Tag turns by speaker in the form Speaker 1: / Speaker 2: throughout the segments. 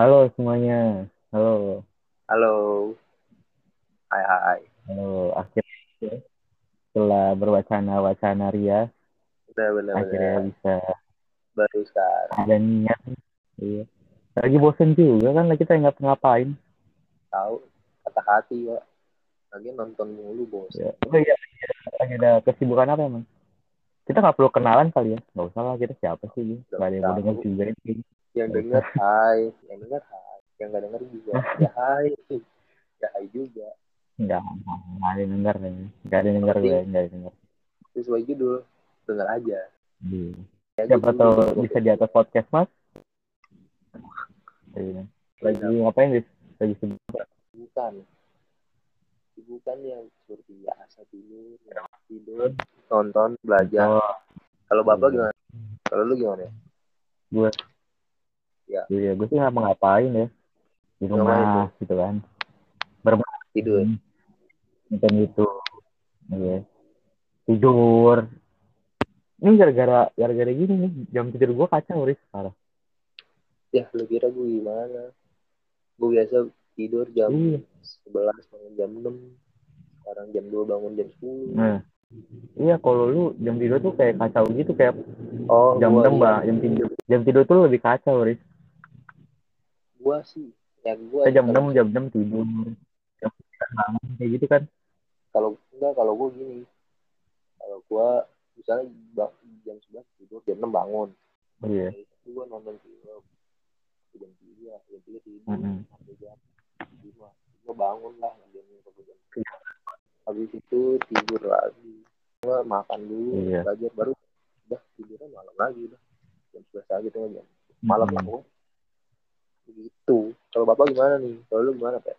Speaker 1: Halo semuanya. Halo.
Speaker 2: Halo. Hai hai.
Speaker 1: Halo. Akhirnya setelah berwacana-wacana ria,
Speaker 2: Udah bener
Speaker 1: akhirnya bisa
Speaker 2: Baru sekarang.
Speaker 1: ada niat. Iya. Lagi bosen juga kan kita nggak ngapain.
Speaker 2: Tahu kata hati ya. Lagi nonton mulu bos.
Speaker 1: Ya. Oh iya, iya. Lagi ada kesibukan apa emang? Kita nggak perlu kenalan kali ya. Nggak usah lah kita siapa sih. Gak ada yang mau juga ini.
Speaker 2: Yang
Speaker 1: Nggak
Speaker 2: denger hai, yang denger hai, yang nggak denger juga ya hai, ya hai juga.
Speaker 1: Nggak, nggak ada yang denger nih. Nggak ada yang denger gue, nggak ada yang denger.
Speaker 2: Sesuai judul, denger aja.
Speaker 1: Iya.
Speaker 2: Ya,
Speaker 1: Siapa
Speaker 2: gitu,
Speaker 1: tahu
Speaker 2: gitu.
Speaker 1: bisa di atas podcast mas? Iya. Lagi ngapain guys? Lagi sibuk.
Speaker 2: Bukan. Bukan yang seperti biasa tidur, tidur, nonton, belajar.
Speaker 1: Oh,
Speaker 2: Kalau bapak
Speaker 1: Iya.
Speaker 2: gimana? Kalau lu gimana?
Speaker 1: gue
Speaker 2: Ya.
Speaker 1: iya gue sih nggak ngapain ya di
Speaker 2: Ngapain
Speaker 1: rumah gitu kan bermain
Speaker 2: Tidur.
Speaker 1: nonton itu iya tidur ini gara-gara gara-gara gini nih jam tidur gue kacau ris parah
Speaker 2: Ya, lu kira gue gimana? Gue biasa tidur jam
Speaker 1: Iya.
Speaker 2: 11, bangun jam 6. Sekarang jam 2 bangun jam 10.
Speaker 1: nah iya kalau lu jam tidur tuh kayak kacau gitu kayak
Speaker 2: oh,
Speaker 1: jam enam
Speaker 2: iya.
Speaker 1: jam tidur jam tidur tuh lebih kacau ris
Speaker 2: Gua sih, ya gua
Speaker 1: Kayak jam 6 jam 6 tidur jam 9 bangun kayak gitu kan
Speaker 2: Kalau enggak, kalau gue gini. Kalau gua misalnya jam 11 tidur, jam 6 bangun.
Speaker 1: oh, iya
Speaker 2: Itu gua nonton film. Jam 3, jam 3 tidur. Sampai jam 5. Gua bangun lah. Jam 5 sampai jam
Speaker 1: Iya.
Speaker 2: Habis itu tidur lagi. Gua makan dulu,
Speaker 1: Iya.
Speaker 2: belajar baru udah tidurnya malam lagi udah. Jam 11 lagi tuh jam malam lah gua. Begitu. Kalau bapak gimana nih? Kalau lu gimana, Pak?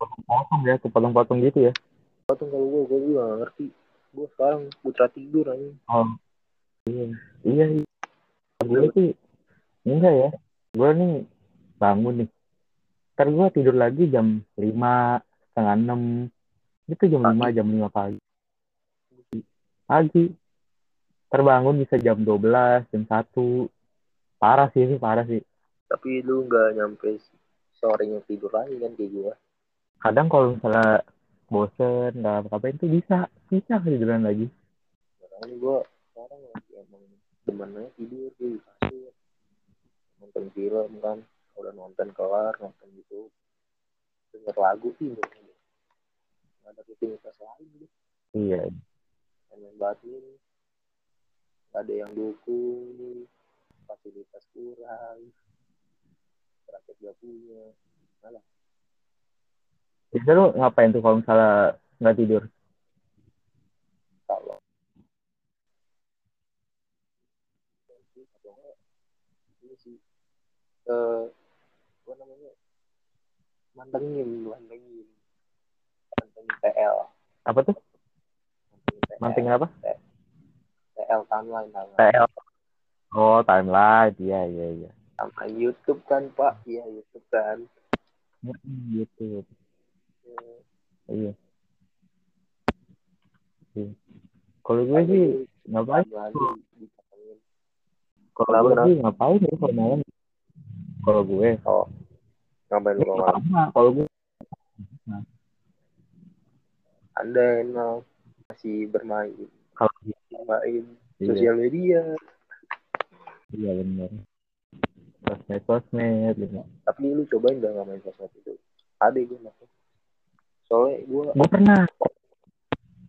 Speaker 1: potong ya kepotong-potong gitu ya
Speaker 2: Potong kalau gua, gua juga gak ngerti. Gua sekarang putra tidur aja.
Speaker 1: Oh, iya, iya. iya. Gue sih enggak ya. Gue nih bangun nih. Ntar gue tidur lagi jam lima setengah enam. Itu jam lima jam lima pagi. Pagi. Terbangun bisa jam 12, jam satu. Parah sih ini, parah sih.
Speaker 2: Tapi lu nggak nyampe sorenya tidur lagi kan kayak gua.
Speaker 1: Kadang kalau misalnya bosen, nggak apa-apain tuh bisa. Bisa tiduran lagi.
Speaker 2: Makanya gua sekarang lagi emang demennya tidur di kasur. Nonton film kan. Udah nonton kelar, nonton gitu. Denger lagu tidur. Nggak ada rutinitas lain deh.
Speaker 1: Iya.
Speaker 2: Main badminton. Nggak ada yang dukung. Fasilitas kurang. Rakyat gak punya.
Speaker 1: Biasanya lu ngapain tuh kalau misalnya nggak tidur?
Speaker 2: Kalau ini sih eh apa namanya mantengin mantengin mantengin TL
Speaker 1: Apa tuh?
Speaker 2: mantengin TL
Speaker 1: Mantingin apa?
Speaker 2: TL timeline timeline
Speaker 1: TL. Oh, timeline. Iya, iya, iya.
Speaker 2: Sama YouTube kan Pak iya YouTube kan
Speaker 1: Gitu.
Speaker 2: Eh,
Speaker 1: Iya. Iya. Kalau gue sih ngapain? Kalau gue sih ngapain ya kalau malam? Kalau gue,
Speaker 2: oh ngapain lu kalau malam
Speaker 1: sama. Kalau gue,
Speaker 2: anda emang masih bermain
Speaker 1: kalau
Speaker 2: bermain
Speaker 1: iya,
Speaker 2: sosial media
Speaker 1: iya benar. Sosmed, sosmed, gitu.
Speaker 2: tapi lu cobain gak nggak main sosmed itu ada gue masuk soalnya gue
Speaker 1: Gue pernah.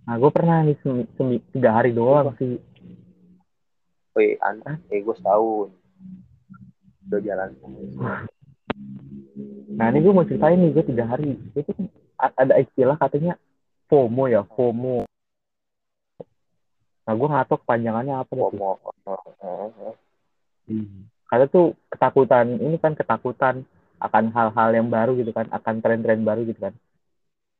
Speaker 1: Nah, gue pernah nih semi, semi, tiga hari doang sih.
Speaker 2: eh an eh gue setahun udah jalan
Speaker 1: Nah, ini gue mau ceritain nih, gue tiga hari. Itu kan ada istilah katanya FOMO ya, FOMO. Nah, gue nggak tahu kepanjangannya apa deh. tuh.
Speaker 2: ngomong oh,
Speaker 1: Kata tuh ketakutan, ini kan ketakutan akan hal-hal yang baru gitu kan, akan tren-tren baru gitu kan.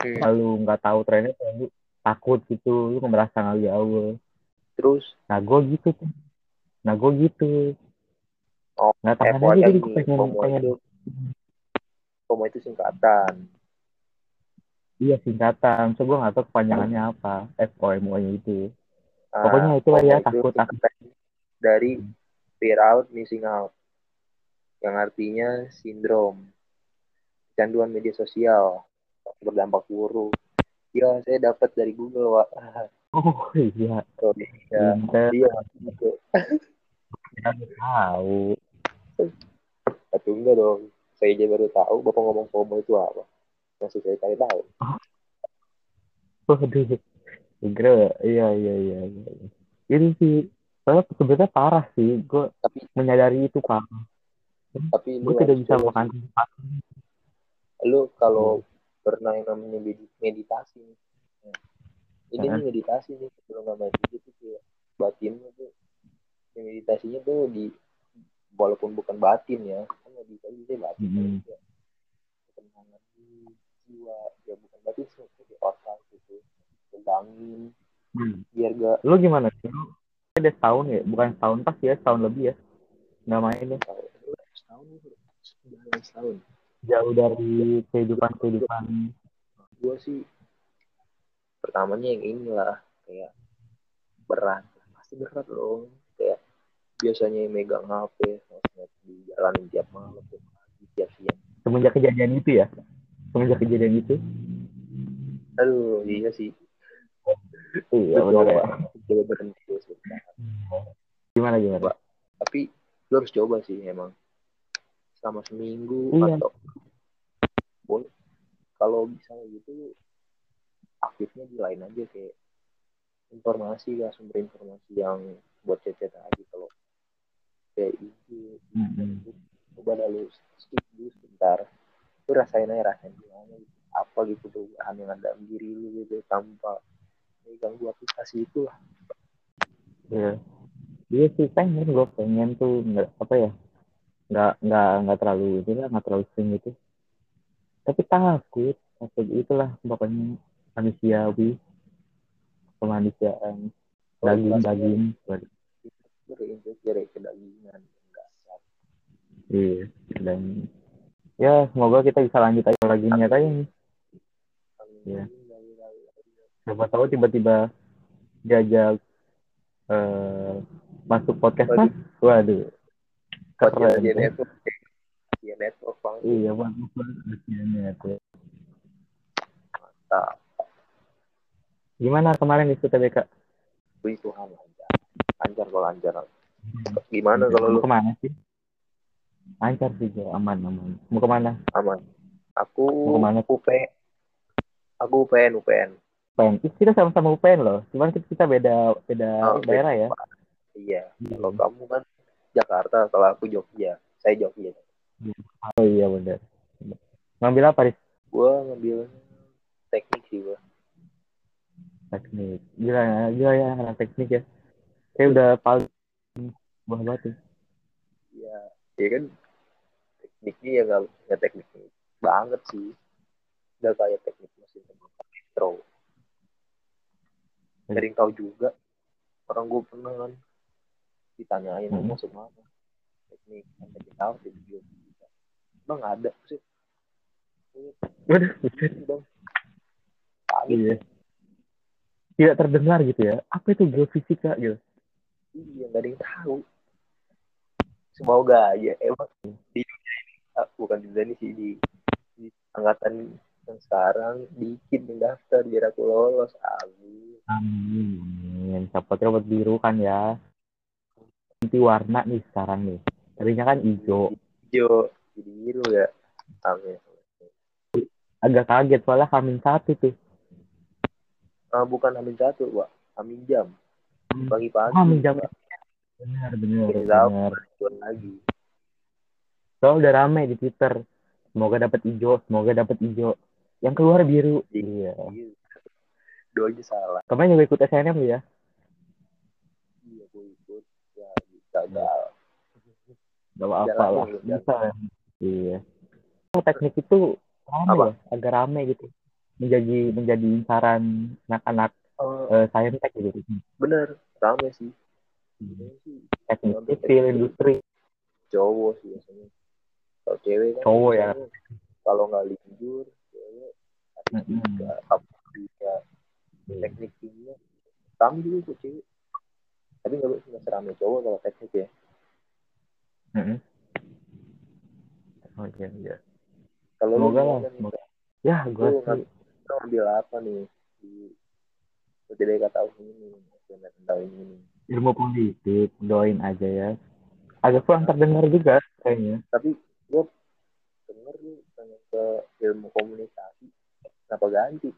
Speaker 2: Hmm.
Speaker 1: Kalau nggak tahu trennya, lu takut gitu, lu merasa nggak gaul.
Speaker 2: terus
Speaker 1: Nah, gue gitu tuh. Nah, gue gitu.
Speaker 2: oh
Speaker 1: Nggak tahan
Speaker 2: FOMO
Speaker 1: aja, jadi gue pengen,
Speaker 2: FOMO
Speaker 1: pengen.
Speaker 2: itu FOMO itu singkatan
Speaker 1: Iya, singkatan. So, gue nggak tahu kepanjangannya apa. FOMO-nya itu.
Speaker 2: Ah,
Speaker 1: Pokoknya itu lah ya,
Speaker 2: FOMO
Speaker 1: takut, takut.
Speaker 2: dari fear out missing out yang artinya sindrom kecanduan media sosial berdampak buruk. Ya, saya dapat dari Google, Wak.
Speaker 1: Oh iya.
Speaker 2: Oh, iya. Iya, gitu.
Speaker 1: Kita tahu.
Speaker 2: Atau enggak dong. Saya aja baru tahu Bapak ngomong FOMO itu apa. Masih saya cari tahu.
Speaker 1: Waduh. Kira, iya, iya, iya, iya. Ini sih, soalnya sebenarnya parah sih. Gue
Speaker 2: Tapi
Speaker 1: menyadari itu parah.
Speaker 2: tapi
Speaker 1: Gue tidak bisa makan.
Speaker 2: Lu kalau pernah yang namanya medi- meditasi. Ini
Speaker 1: Heeh.
Speaker 2: nih meditasi nih sebelum nggak main tuh kayak batinnya tuh ya meditasinya tuh di walaupun bukan batin ya kan meditasi dia batin
Speaker 1: Mm-mm.
Speaker 2: ya. ketenangan jiwa ya bukan batin sih di otak gitu tentangin
Speaker 1: Hmm.
Speaker 2: biar gak
Speaker 1: Lu gimana sih? Ada setahun ya? Bukan setahun pas ya, setahun lebih ya. Nggak main ya.
Speaker 2: tahu setahun. Setahun,
Speaker 1: Jauh dari kehidupan-kehidupan.
Speaker 2: gue sih pertamanya yang inilah kayak berat pasti berat dong kayak biasanya yang megang HP sosmed di jalan tiap malam tiap pagi tiap siang
Speaker 1: Semenjak kejadian itu ya? Semenjak kejadian itu?
Speaker 2: aduh iya sih
Speaker 1: Iya, benar ya.
Speaker 2: Coba berhenti sebentar.
Speaker 1: Gimana, gimana?
Speaker 2: Pak. tapi lu harus coba sih emang selama seminggu
Speaker 1: Iya.
Speaker 2: atau boleh kalau bisa gitu aktifnya di lain aja kayak informasi ya sumber informasi yang buat chat aja kalau kayak IG
Speaker 1: Mm-mm.
Speaker 2: coba dah lu skip dulu sebentar lu rasain aja rasain gimana gitu. apa gitu perubahan yang ada dalam diri lu gitu tanpa ganggu aplikasi itu lah
Speaker 1: Iya. Iya sih pengen gue pengen tuh nggak apa ya nggak nggak nggak terlalu itu lah nggak terlalu sering gitu. Tapi takut takut itulah pokoknya manusiawi kemanusiaan daging daging
Speaker 2: berinsecure kedagingan enggak
Speaker 1: iya dan ya semoga kita bisa lanjut aja lagi niat aja nih Iya. siapa tahu tiba-tiba diajak eh, masuk podcast
Speaker 2: Waduh.
Speaker 1: mas? Waduh. Keren ya.
Speaker 2: network dia network banget
Speaker 1: iya banget ya.
Speaker 2: mantap.
Speaker 1: Gimana kemarin di TBK
Speaker 2: Puji Tuhan lancar. Lancar kalau lancar. Gimana kalau lu?
Speaker 1: ke mana sih? Lancar sih Jo. aman aman. Mau ke mana?
Speaker 2: Aman. Aku
Speaker 1: Mau ke mana?
Speaker 2: UP aku UPN UPN
Speaker 1: UPN Ih, kita sama-sama UPN loh. Cuman kita, kita beda beda
Speaker 2: Oh,
Speaker 1: daerah ya.
Speaker 2: iya. Kalau kamu kan Jakarta kalau aku Jogja. Saya Jogja.
Speaker 1: Oh iya benar ngambil apa di
Speaker 2: gue ngambil teknik sih gue
Speaker 1: teknik. Gila ya gila ya anak teknik ya. Kayak udah paling buah batu
Speaker 2: ya. Ya kan? Tekniknya ya nggak nggak teknik banget sih. Udah kayak teknik mesin elektro dari yang tahu juga. Orang gue pernah kan ditanyain
Speaker 1: Hmm.
Speaker 2: mau masuk mana teknik teknik tahu di video bang ada sih.
Speaker 1: Waduh.
Speaker 2: Bang
Speaker 1: iya. Tidak terdengar gitu ya. Apa itu geofisika gitu?
Speaker 2: Iya nggak ada yang tahu. Semoga aja emang di dunia ini ah, bukan di dunia ini sih di, di angkatan yang sekarang dikit yang daftar biar aku lolos amin
Speaker 1: amin. Siapa tahu buat biru kan ya. Nanti warna nih sekarang nih. Tadinya kan hijau.
Speaker 2: Hijau jadi biru ya. Amin.
Speaker 1: Agak kaget soalnya kamin satu tuh.
Speaker 2: Ah, bukan amin satu pak amin jam. Pagi-pagi.
Speaker 1: Ah menjam benar benar
Speaker 2: Ini tahu.
Speaker 1: benar
Speaker 2: Jual lagi.
Speaker 1: Soalnya udah rame di twitter. Semoga dapat hijau semoga dapat hijau. Yang keluar biru. Iya.
Speaker 2: Iya. Doanya salah.
Speaker 1: Kemarin juga ikut SNM ya?
Speaker 2: Iya gue ikut. Ya gagal
Speaker 1: gak apa
Speaker 2: Jalan
Speaker 1: lah. bisa ya. iya. Oh, teknik itu rame
Speaker 2: Apa?
Speaker 1: ya agak rame gitu. Menjadi menjadi incaran anak-anak
Speaker 2: oh,
Speaker 1: eh, saintek gitu.
Speaker 2: Bener rame sih. Sih.
Speaker 1: Teknik sipil industri.
Speaker 2: Cowok sih biasanya. Kalau cewek kan
Speaker 1: Cowok ya.
Speaker 2: kalau nggak linjur cewek
Speaker 1: Mm-mm.
Speaker 2: juga apa juga teknik kimia kami juga ikut cewek tapi nggak nggak seramai cowok kalau teknik ya
Speaker 1: Mm-mm. Oke, iya.
Speaker 2: Kalau lu nih?
Speaker 1: semoga. Ya, gue sih
Speaker 2: ambil apa nih di UTBK tahun ini? Tahun ini.
Speaker 1: ilmu politik, doain aja ya. Agak kurang terdengar juga kayaknya.
Speaker 2: Tapi gue denger lu pengen ke ilmu komunikasi. Kenapa ganti?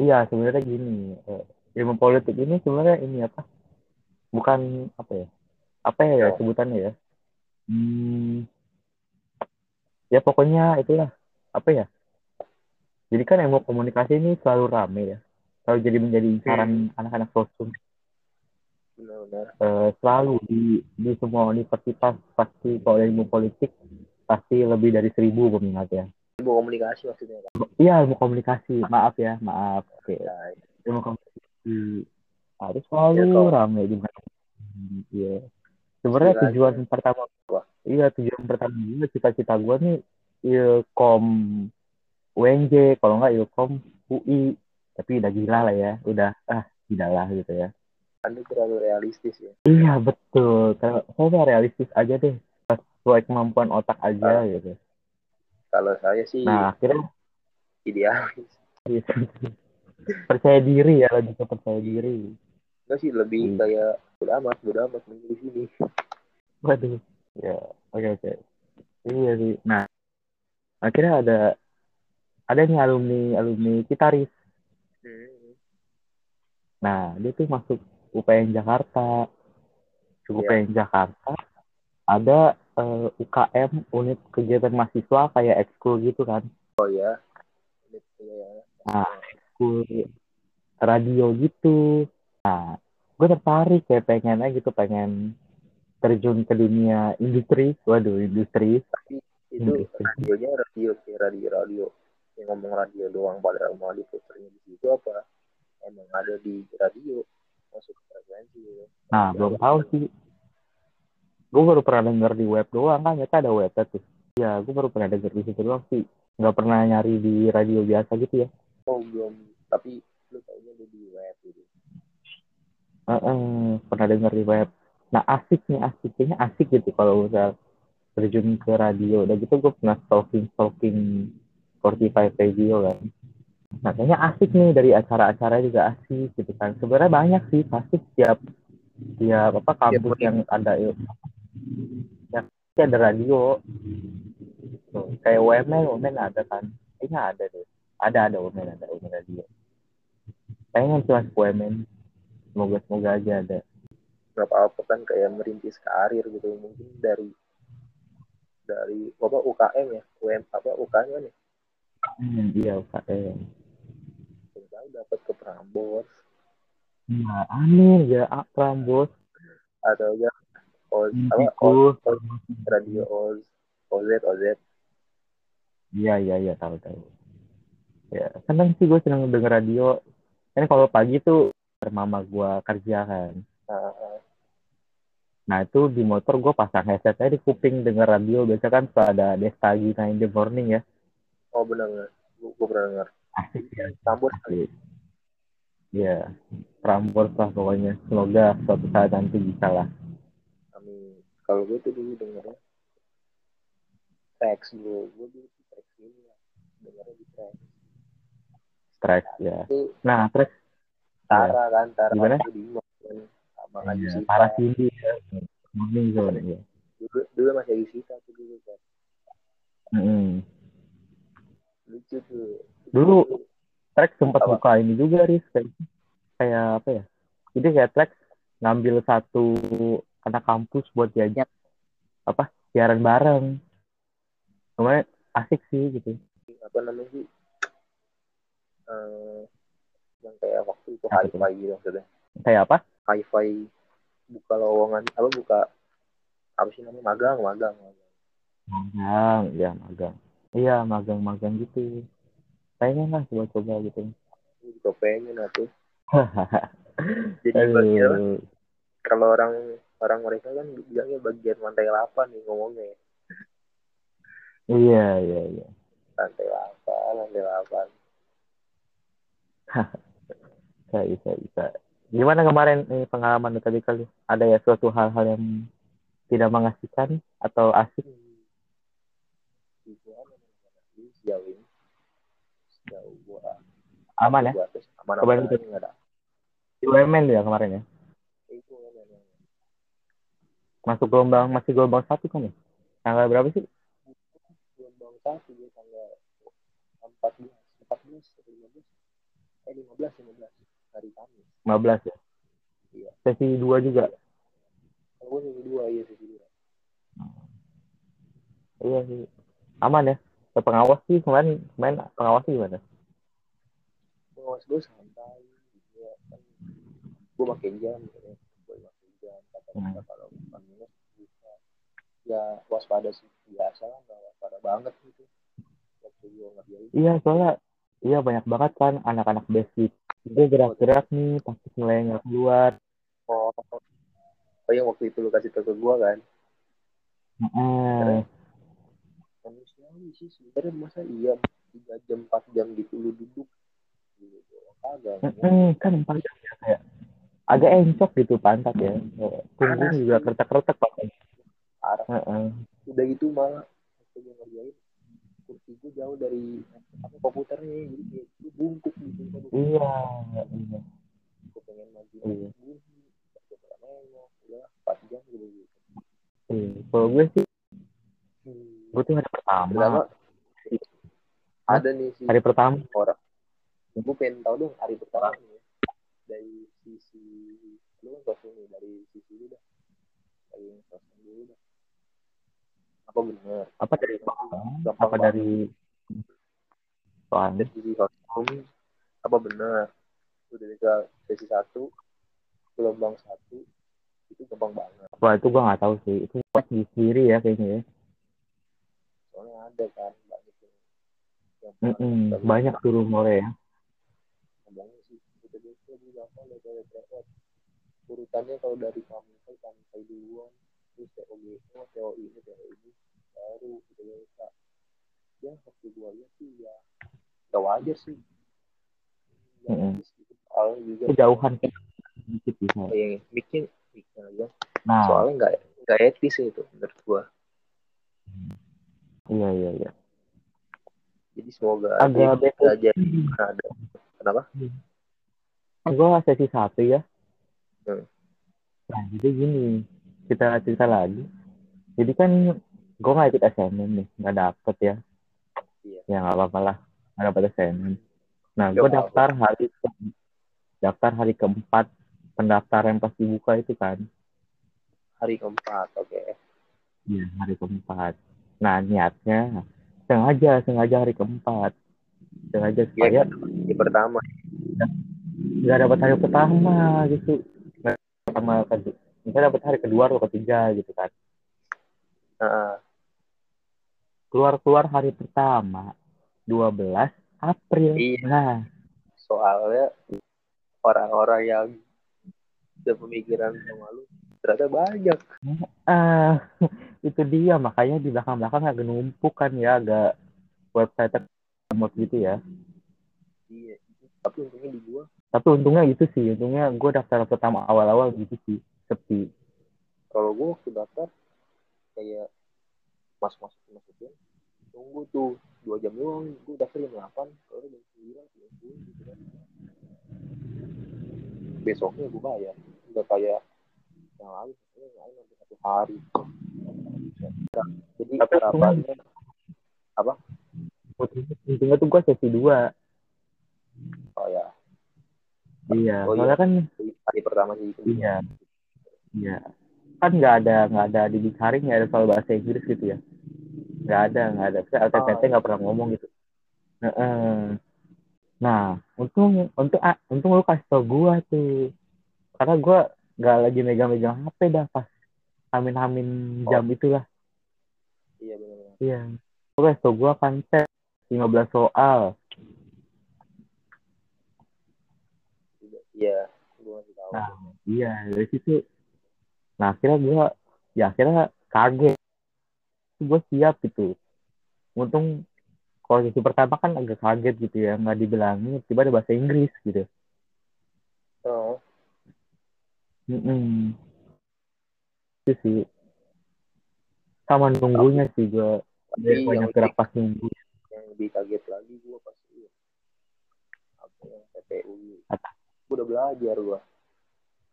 Speaker 1: Iya, sebenarnya gini, eh, ilmu politik ini sebenarnya ini apa? Bukan apa ya? Apa ya, ya sebutannya ya? Hmm, ya pokoknya itulah apa ya? Jadi kan ilmu komunikasi ini selalu rame ya, selalu jadi menjadi incaran anak-anak sosum.
Speaker 2: Benar-benar.
Speaker 1: Eh, selalu di di semua universitas pasti kalau ilmu politik pasti lebih dari seribu peminatnya.
Speaker 2: Ilmu komunikasi maksudnya kan?
Speaker 1: Iya ilmu komunikasi, maaf ya, maaf. Oke.
Speaker 2: Nah,
Speaker 1: ilmu komunikasi harus selalu
Speaker 2: Ya,
Speaker 1: ramai di mana iya sebenarnya tujuan
Speaker 2: gila.
Speaker 1: pertama
Speaker 2: Wah.
Speaker 1: iya tujuan pertama gue cita-cita gue nih ilkom UNJ kalau nggak ilkom UI tapi udah gila lah ya udah ah gila lah gitu ya
Speaker 2: Anda terlalu realistis ya.
Speaker 1: iya betul kalau saya realistis aja deh sesuai kemampuan otak aja
Speaker 2: Ah.
Speaker 1: gitu
Speaker 2: Kalau saya sih
Speaker 1: nah akhirnya
Speaker 2: idealis.
Speaker 1: percaya diri ya lebih ke percaya diri
Speaker 2: Enggak sih lebih
Speaker 1: Hmm.
Speaker 2: kayak udah amat, udah amat main di sini.
Speaker 1: Waduh. Ya, oke oke. Iya sih. Nah, akhirnya ada ada nih alumni alumni Kitaris.
Speaker 2: Hmm.
Speaker 1: Nah, dia tuh masuk UPN Jakarta. Cukup
Speaker 2: Iya.
Speaker 1: UPN Jakarta. Ada eh, UKM unit kegiatan mahasiswa kayak ekskul gitu kan.
Speaker 2: Oh ya. Iya ya.
Speaker 1: Nah, ekskul radio gitu. Nah, gue tertarik kayak pengen aja gitu pengen terjun ke dunia industri. Waduh, industri.
Speaker 2: Itu
Speaker 1: Industri.
Speaker 2: radionya radio kayak radio radio yang ngomong radio doang padahal mau diputernya di situ apa emang ada di radio masuk ke frekuensi.
Speaker 1: Nah, belum tahu sih. Gue baru pernah denger di web doang kan, ternyata ada webnya tuh. Ya, gue baru pernah denger di situ doang sih. Nggak pernah nyari di radio biasa gitu ya.
Speaker 2: Oh belum tapi lu taunya ada di web gitu.
Speaker 1: Heeh, pernah denger di web. Nah, asik nih, asik. Kayaknya asik gitu kalau misal terjun ke radio. Udah gitu gue pernah stalking-stalking 45 radio kan. Nah, kayaknya asik nih dari acara-acara juga asik gitu kan. Sebenarnya banyak sih, pasti setiap tiap apa kampus
Speaker 2: Tiap
Speaker 1: yang ada pasti ada radio. Tuh, kayak UMN, UMN ada kan. Kayaknya ada deh. Ada, ada UMN, ada UMN radio. Pengen sih masuk UMN. Semoga, semoga aja ada.
Speaker 2: Gak apa-apa kan kayak merintis karir gitu mungkin dari dari apa UKM ya UM apa UKM kan ya
Speaker 1: Hmm, iya, UKM.
Speaker 2: tinggal dapat ke Prambors
Speaker 1: Nah, amin ya, Prambos.
Speaker 2: atau ya Oz
Speaker 1: Hmm,
Speaker 2: apa
Speaker 1: Itu.
Speaker 2: Oz, Oz, radio Oz OZ OZ
Speaker 1: Iya, iya, iya, tahu, tahu. Ya, seneng sih gue seneng denger radio. Kan kalau pagi tuh mama gue kerja kan.
Speaker 2: nah, eh,
Speaker 1: Nah, itu di motor gue pasang headset di kuping denger radio. Biasa kan suka ada Destagi nah in the morning ya.
Speaker 2: oh benar gue pernah dengar
Speaker 1: Asik ya.
Speaker 2: Prambors.
Speaker 1: Iya, Prambors lah pokoknya. Semoga suatu saat nanti bisa lah.
Speaker 2: Kalau gue tuh dulu dengernya Trax dulu. Gue dulu di Trax ini ya. Dengernya di Trax.
Speaker 1: Track ya.
Speaker 2: Itu
Speaker 1: Nah, track
Speaker 2: Tara kan. Tara
Speaker 1: Gimana?
Speaker 2: di kan. Sama
Speaker 1: ya,
Speaker 2: Sita.
Speaker 1: para Cindy ya. Morning zone ya.
Speaker 2: Dulu, dulu masih Ayu Sita tuh dulu kan.
Speaker 1: Mm-mm.
Speaker 2: Lucu tuh.
Speaker 1: Dulu track sempat
Speaker 2: Apa?
Speaker 1: buka ini juga Riz kayak, kayak apa ya jadi kayak track ngambil satu anak kampus buat diajak apa siaran bareng lumayan asik sih gitu
Speaker 2: Apa namanya sih? Eh, yang kayak waktu itu
Speaker 1: tuh?
Speaker 2: hi-fi gitu maksudnya.
Speaker 1: kayak apa
Speaker 2: Hi-fi buka lowongan. Apa buka apa sih namanya? Magang, magang. magang.
Speaker 1: magang ya magang iya magang magang gitu pengen lah coba-coba gitu
Speaker 2: Gue juga pengen atuh. Jadi kalau orang orang mereka kan bilangnya bagian lantai 8 nih ngomongnya ya.
Speaker 1: iya iya iya.
Speaker 2: Lantai 8 lantai 8
Speaker 1: bisa bisa bisa. Gimana kemarin nih pengalaman lu tadi kali? Ada ya suatu hal-hal yang tidak mengasihkan atau asik?
Speaker 2: Sejauh ini. Sejauh gua.
Speaker 1: Aman ya?
Speaker 2: aman aman nggak ada.
Speaker 1: Di UMN ya kemarin ya?
Speaker 2: itu kan yang yang-
Speaker 1: Masuk gelombang, masih gelombang satu kan ya? Tanggal berapa sih?
Speaker 2: gelombang satu dia tanggal empat belas empat belas lima belas eh lima belas lima belas hari Kamis
Speaker 1: 15 ya?
Speaker 2: Iya.
Speaker 1: Sesi 2 juga?
Speaker 2: kalau sesi dua iya sesi dua
Speaker 1: Iya sih. Aman ya? Pengawas sih kemarin, kemarin pengawas sih gimana?
Speaker 2: pengawas gue santai gitu ya kan gue pakai jam gitu ya gue pakai jam kata kata
Speaker 1: Hmm.
Speaker 2: kalau bukan minus bisa ya waspada sih biasa nggak waspada banget gitu
Speaker 1: Iya soalnya, iya banyak banget kan anak-anak basic. Dia gerak-gerak nih, pasti mulai nggak keluar.
Speaker 2: oh oh yang waktu itu lu kasih ke gue kan
Speaker 1: Heeh.
Speaker 2: manusiawi sih sebenarnya masa iya tiga jam empat jam gitu lu duduk gitu kagak
Speaker 1: Mm-mm, kan empat jam ya kayak agak encok gitu pantat ya. Punggung juga kertek-kertek pakai.
Speaker 2: arah
Speaker 1: Heeh.
Speaker 2: udah gitu malah waktu gue ngerjain kursi gue jauh dari apa komputernya jadi kayak gue bungkuk gitu
Speaker 1: Iya, iya.
Speaker 2: gue pengen maju
Speaker 1: Iya.
Speaker 2: gue nengok udah empat jam gitu gitu
Speaker 1: Iya. Kalau gue sih,
Speaker 2: hmm.
Speaker 1: gue tuh hari pertama.
Speaker 2: pertama ada nih si
Speaker 1: Hari pertama.
Speaker 2: orang gue pengen tahu dong hari pertama nih ya. dari sisi lu kan kelas ini dari sisi lu dah dari kelas dulu dah apa bener
Speaker 1: Apa dari
Speaker 2: Gampang
Speaker 1: apa
Speaker 2: banget.
Speaker 1: dari
Speaker 2: sisi hukum apa benar lu dari ke sesi satu gelombang satu itu gampang banget
Speaker 1: Wah itu gue nggak tahu sih. Itu pas di sendiri ya kayaknya ya.
Speaker 2: soalnya ada kan banyak yang
Speaker 1: Mm-mm,
Speaker 2: pernah-
Speaker 1: banyak tuh rumornya ya.
Speaker 2: Abangnya sih udah dari TWPS urutannya kalau dari kami kan sampai duluan. Terus TOGO TOI ini TOI ini baru udah biasa ya waktu gua lihat sih ya gak wajar sih. Etis gitu. soalnya juga
Speaker 1: Kejauhan sedikit bisa.
Speaker 2: kayak mikir mikir aja.
Speaker 1: Nah,
Speaker 2: soalnya nggak nggak etis itu menurut gua.
Speaker 1: Iya iya iya.
Speaker 2: jadi semoga aja
Speaker 1: Agak
Speaker 2: bisa aja ada kenapa
Speaker 1: Gue sesi satu ya.
Speaker 2: Hmm.
Speaker 1: Nah, jadi gini, kita cerita lagi. Jadi kan gue nggak ikut SNM nih, nggak dapet ya.
Speaker 2: Iya.
Speaker 1: Ya nggak apa-apa lah, nggak dapet SNM. Nah,
Speaker 2: Nggak
Speaker 1: gue daftar hari ke- daftar hari keempat pendaftaran pas dibuka itu kan.
Speaker 2: hari keempat oke
Speaker 1: Iya, hari keempat. Nah, niatnya sengaja, sengaja hari keempat. Sengaja supaya
Speaker 2: Iya, di pertama
Speaker 1: nggak dapat hari pertama gitu. Pertama kedua. Nggak dapat hari kedua atau ketiga gitu kan.
Speaker 2: Heeh.
Speaker 1: Keluar-keluar hari pertama 12 April.
Speaker 2: Iya.
Speaker 1: Nah,
Speaker 2: soalnya orang-orang yang udah pemikiran sama lu ternyata banyak
Speaker 1: ah itu dia makanya di belakang-belakang agak numpuk kan ya agak website remote gitu ya.
Speaker 2: iya tapi untungnya di gua.
Speaker 1: Tapi untungnya itu sih, untungnya gue daftar pertama awal-awal gitu sih, sepi.
Speaker 2: kalau gua waktu daftar kayak mas masuk masukin tunggu tuh dua jam doang. Gua daftar jam delapan kalau jam sembilan jam sepuluh gitu kan. Besoknya gua bayar. Nggak kayak yang lain yang lain sampai satu hari. Jadi
Speaker 1: Tapi
Speaker 2: harapannya
Speaker 1: Untungnya, tuh gue sesi 2.
Speaker 2: Oh ya
Speaker 1: Iya,
Speaker 2: Oh,
Speaker 1: soalnya kan
Speaker 2: hari pertama sih
Speaker 1: Iya. Iya. Kan nggak ada nggak ada di Dikaring nggak ada soal bahasa Inggris gitu ya. Nggak ada nggak ada. Saya LTPT nggak pernah ngomong gitu. Heeh. Nah, untung untung ah, untung lu kasih tau gua tuh. Karena gua nggak lagi megang-megang HP dah pas hamin-hamin jam itulah.
Speaker 2: iya benar
Speaker 1: Iya. Lu kasih tau gua kan tes 15 soal.
Speaker 2: Iya gua ngasih tahu
Speaker 1: Nah, iya dari situ. Nah akhirnya gue, ya akhirnya kaget. Gue siap gitu. Untung kalau sesi pertama kan agak kaget gitu ya, nggak dibilangin, tiba ada bahasa Inggris gitu.
Speaker 2: oh
Speaker 1: Mm-mm. Itu sih. Sama nunggunya sih gue.
Speaker 2: Tapi
Speaker 1: banyak
Speaker 2: yang
Speaker 1: gerak pas nunggu.
Speaker 2: yang lebih kaget lagi gue pas itu apa yang PPU
Speaker 1: Apa?
Speaker 2: Gue udah belajar gue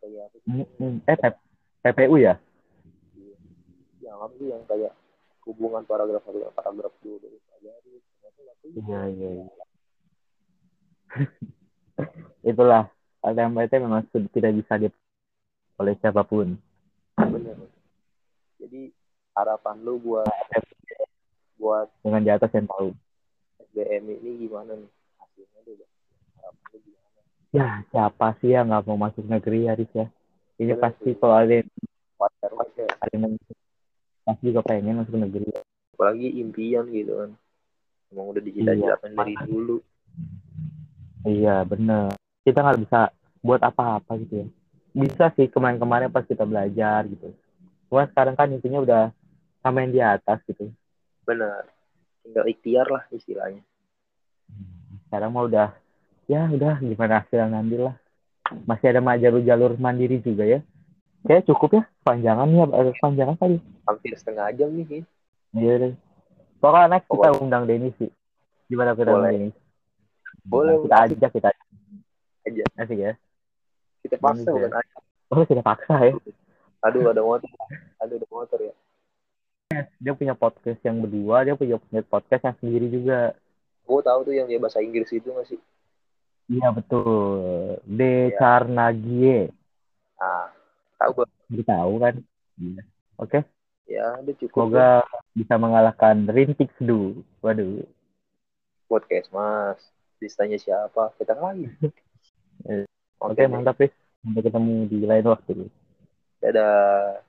Speaker 2: kayak apa
Speaker 1: Hmm, hmm. Eh, PPU ya?
Speaker 2: yang apa sih yang kayak hubungan paragraf satu dengan paragraf dua dari pelajari.
Speaker 1: Iya, iya, iya. Itulah, LTMPT memang tidak bisa di oleh siapa pun.
Speaker 2: bener jadi harapan lu buat buat
Speaker 1: Dengan di atas yang tahu.
Speaker 2: SBM ini gimana nih hasilnya tuh Bang? harapan lu gimana
Speaker 1: Ya, siapa sih yang nggak mau masuk negeri, Aris ya? Ini
Speaker 2: Bener
Speaker 1: pasti kalau ada yang,
Speaker 2: wajar wajar
Speaker 1: ada yang pasti juga pengen masuk negeri.
Speaker 2: apalagi impian gitu kan emang udah dicita-citakan dari dulu
Speaker 1: Iya, bener. Kita nggak bisa buat apa-apa gitu ya. Bisa sih kemarin-kemarin pas kita belajar gitu. Cuma sekarang kan intinya udah sama yang di atas gitu.
Speaker 2: benar tinggal ikhtiar lah istilahnya
Speaker 1: Sekarang mah udah, ya udah gimana hasil ngambil lah. Masih ada mah jalur-jalur mandiri juga ya. Kayak cukup ya, panjangan ya, ada panjangan kali.
Speaker 2: hampir setengah jam nih.
Speaker 1: Iya deh. Pokoknya next kita
Speaker 2: Boleh.
Speaker 1: undang Denis sih. Gimana kita
Speaker 2: Boleh.
Speaker 1: undang Denis?
Speaker 2: Boleh,
Speaker 1: Kita ajak, kita ajak.
Speaker 2: Aja.
Speaker 1: Asik ya.
Speaker 2: kita paksa
Speaker 1: Iya.
Speaker 2: bukan.
Speaker 1: Oh, kita paksa ya.
Speaker 2: aduh ada motor aduh ada motor ya
Speaker 1: Dia punya podcast yang berdua, dia punya podcast yang sendiri juga.
Speaker 2: gue tahu tuh yang dia bahasa Inggris itu nggak sih
Speaker 1: Iya betul. De
Speaker 2: Iya.
Speaker 1: Carnagie.
Speaker 2: ah tahu gue
Speaker 1: Dia tahu kan? Iya. Oke,
Speaker 2: ya udah cukup
Speaker 1: semoga bisa mengalahkan Rintik Sedu. Waduh.
Speaker 2: podcast mas listanya siapa kita lagi
Speaker 1: Eh,
Speaker 2: oke
Speaker 1: Oke,
Speaker 2: deh.
Speaker 1: mantap, Riz. Sampai ketemu di lain waktu.
Speaker 2: dadah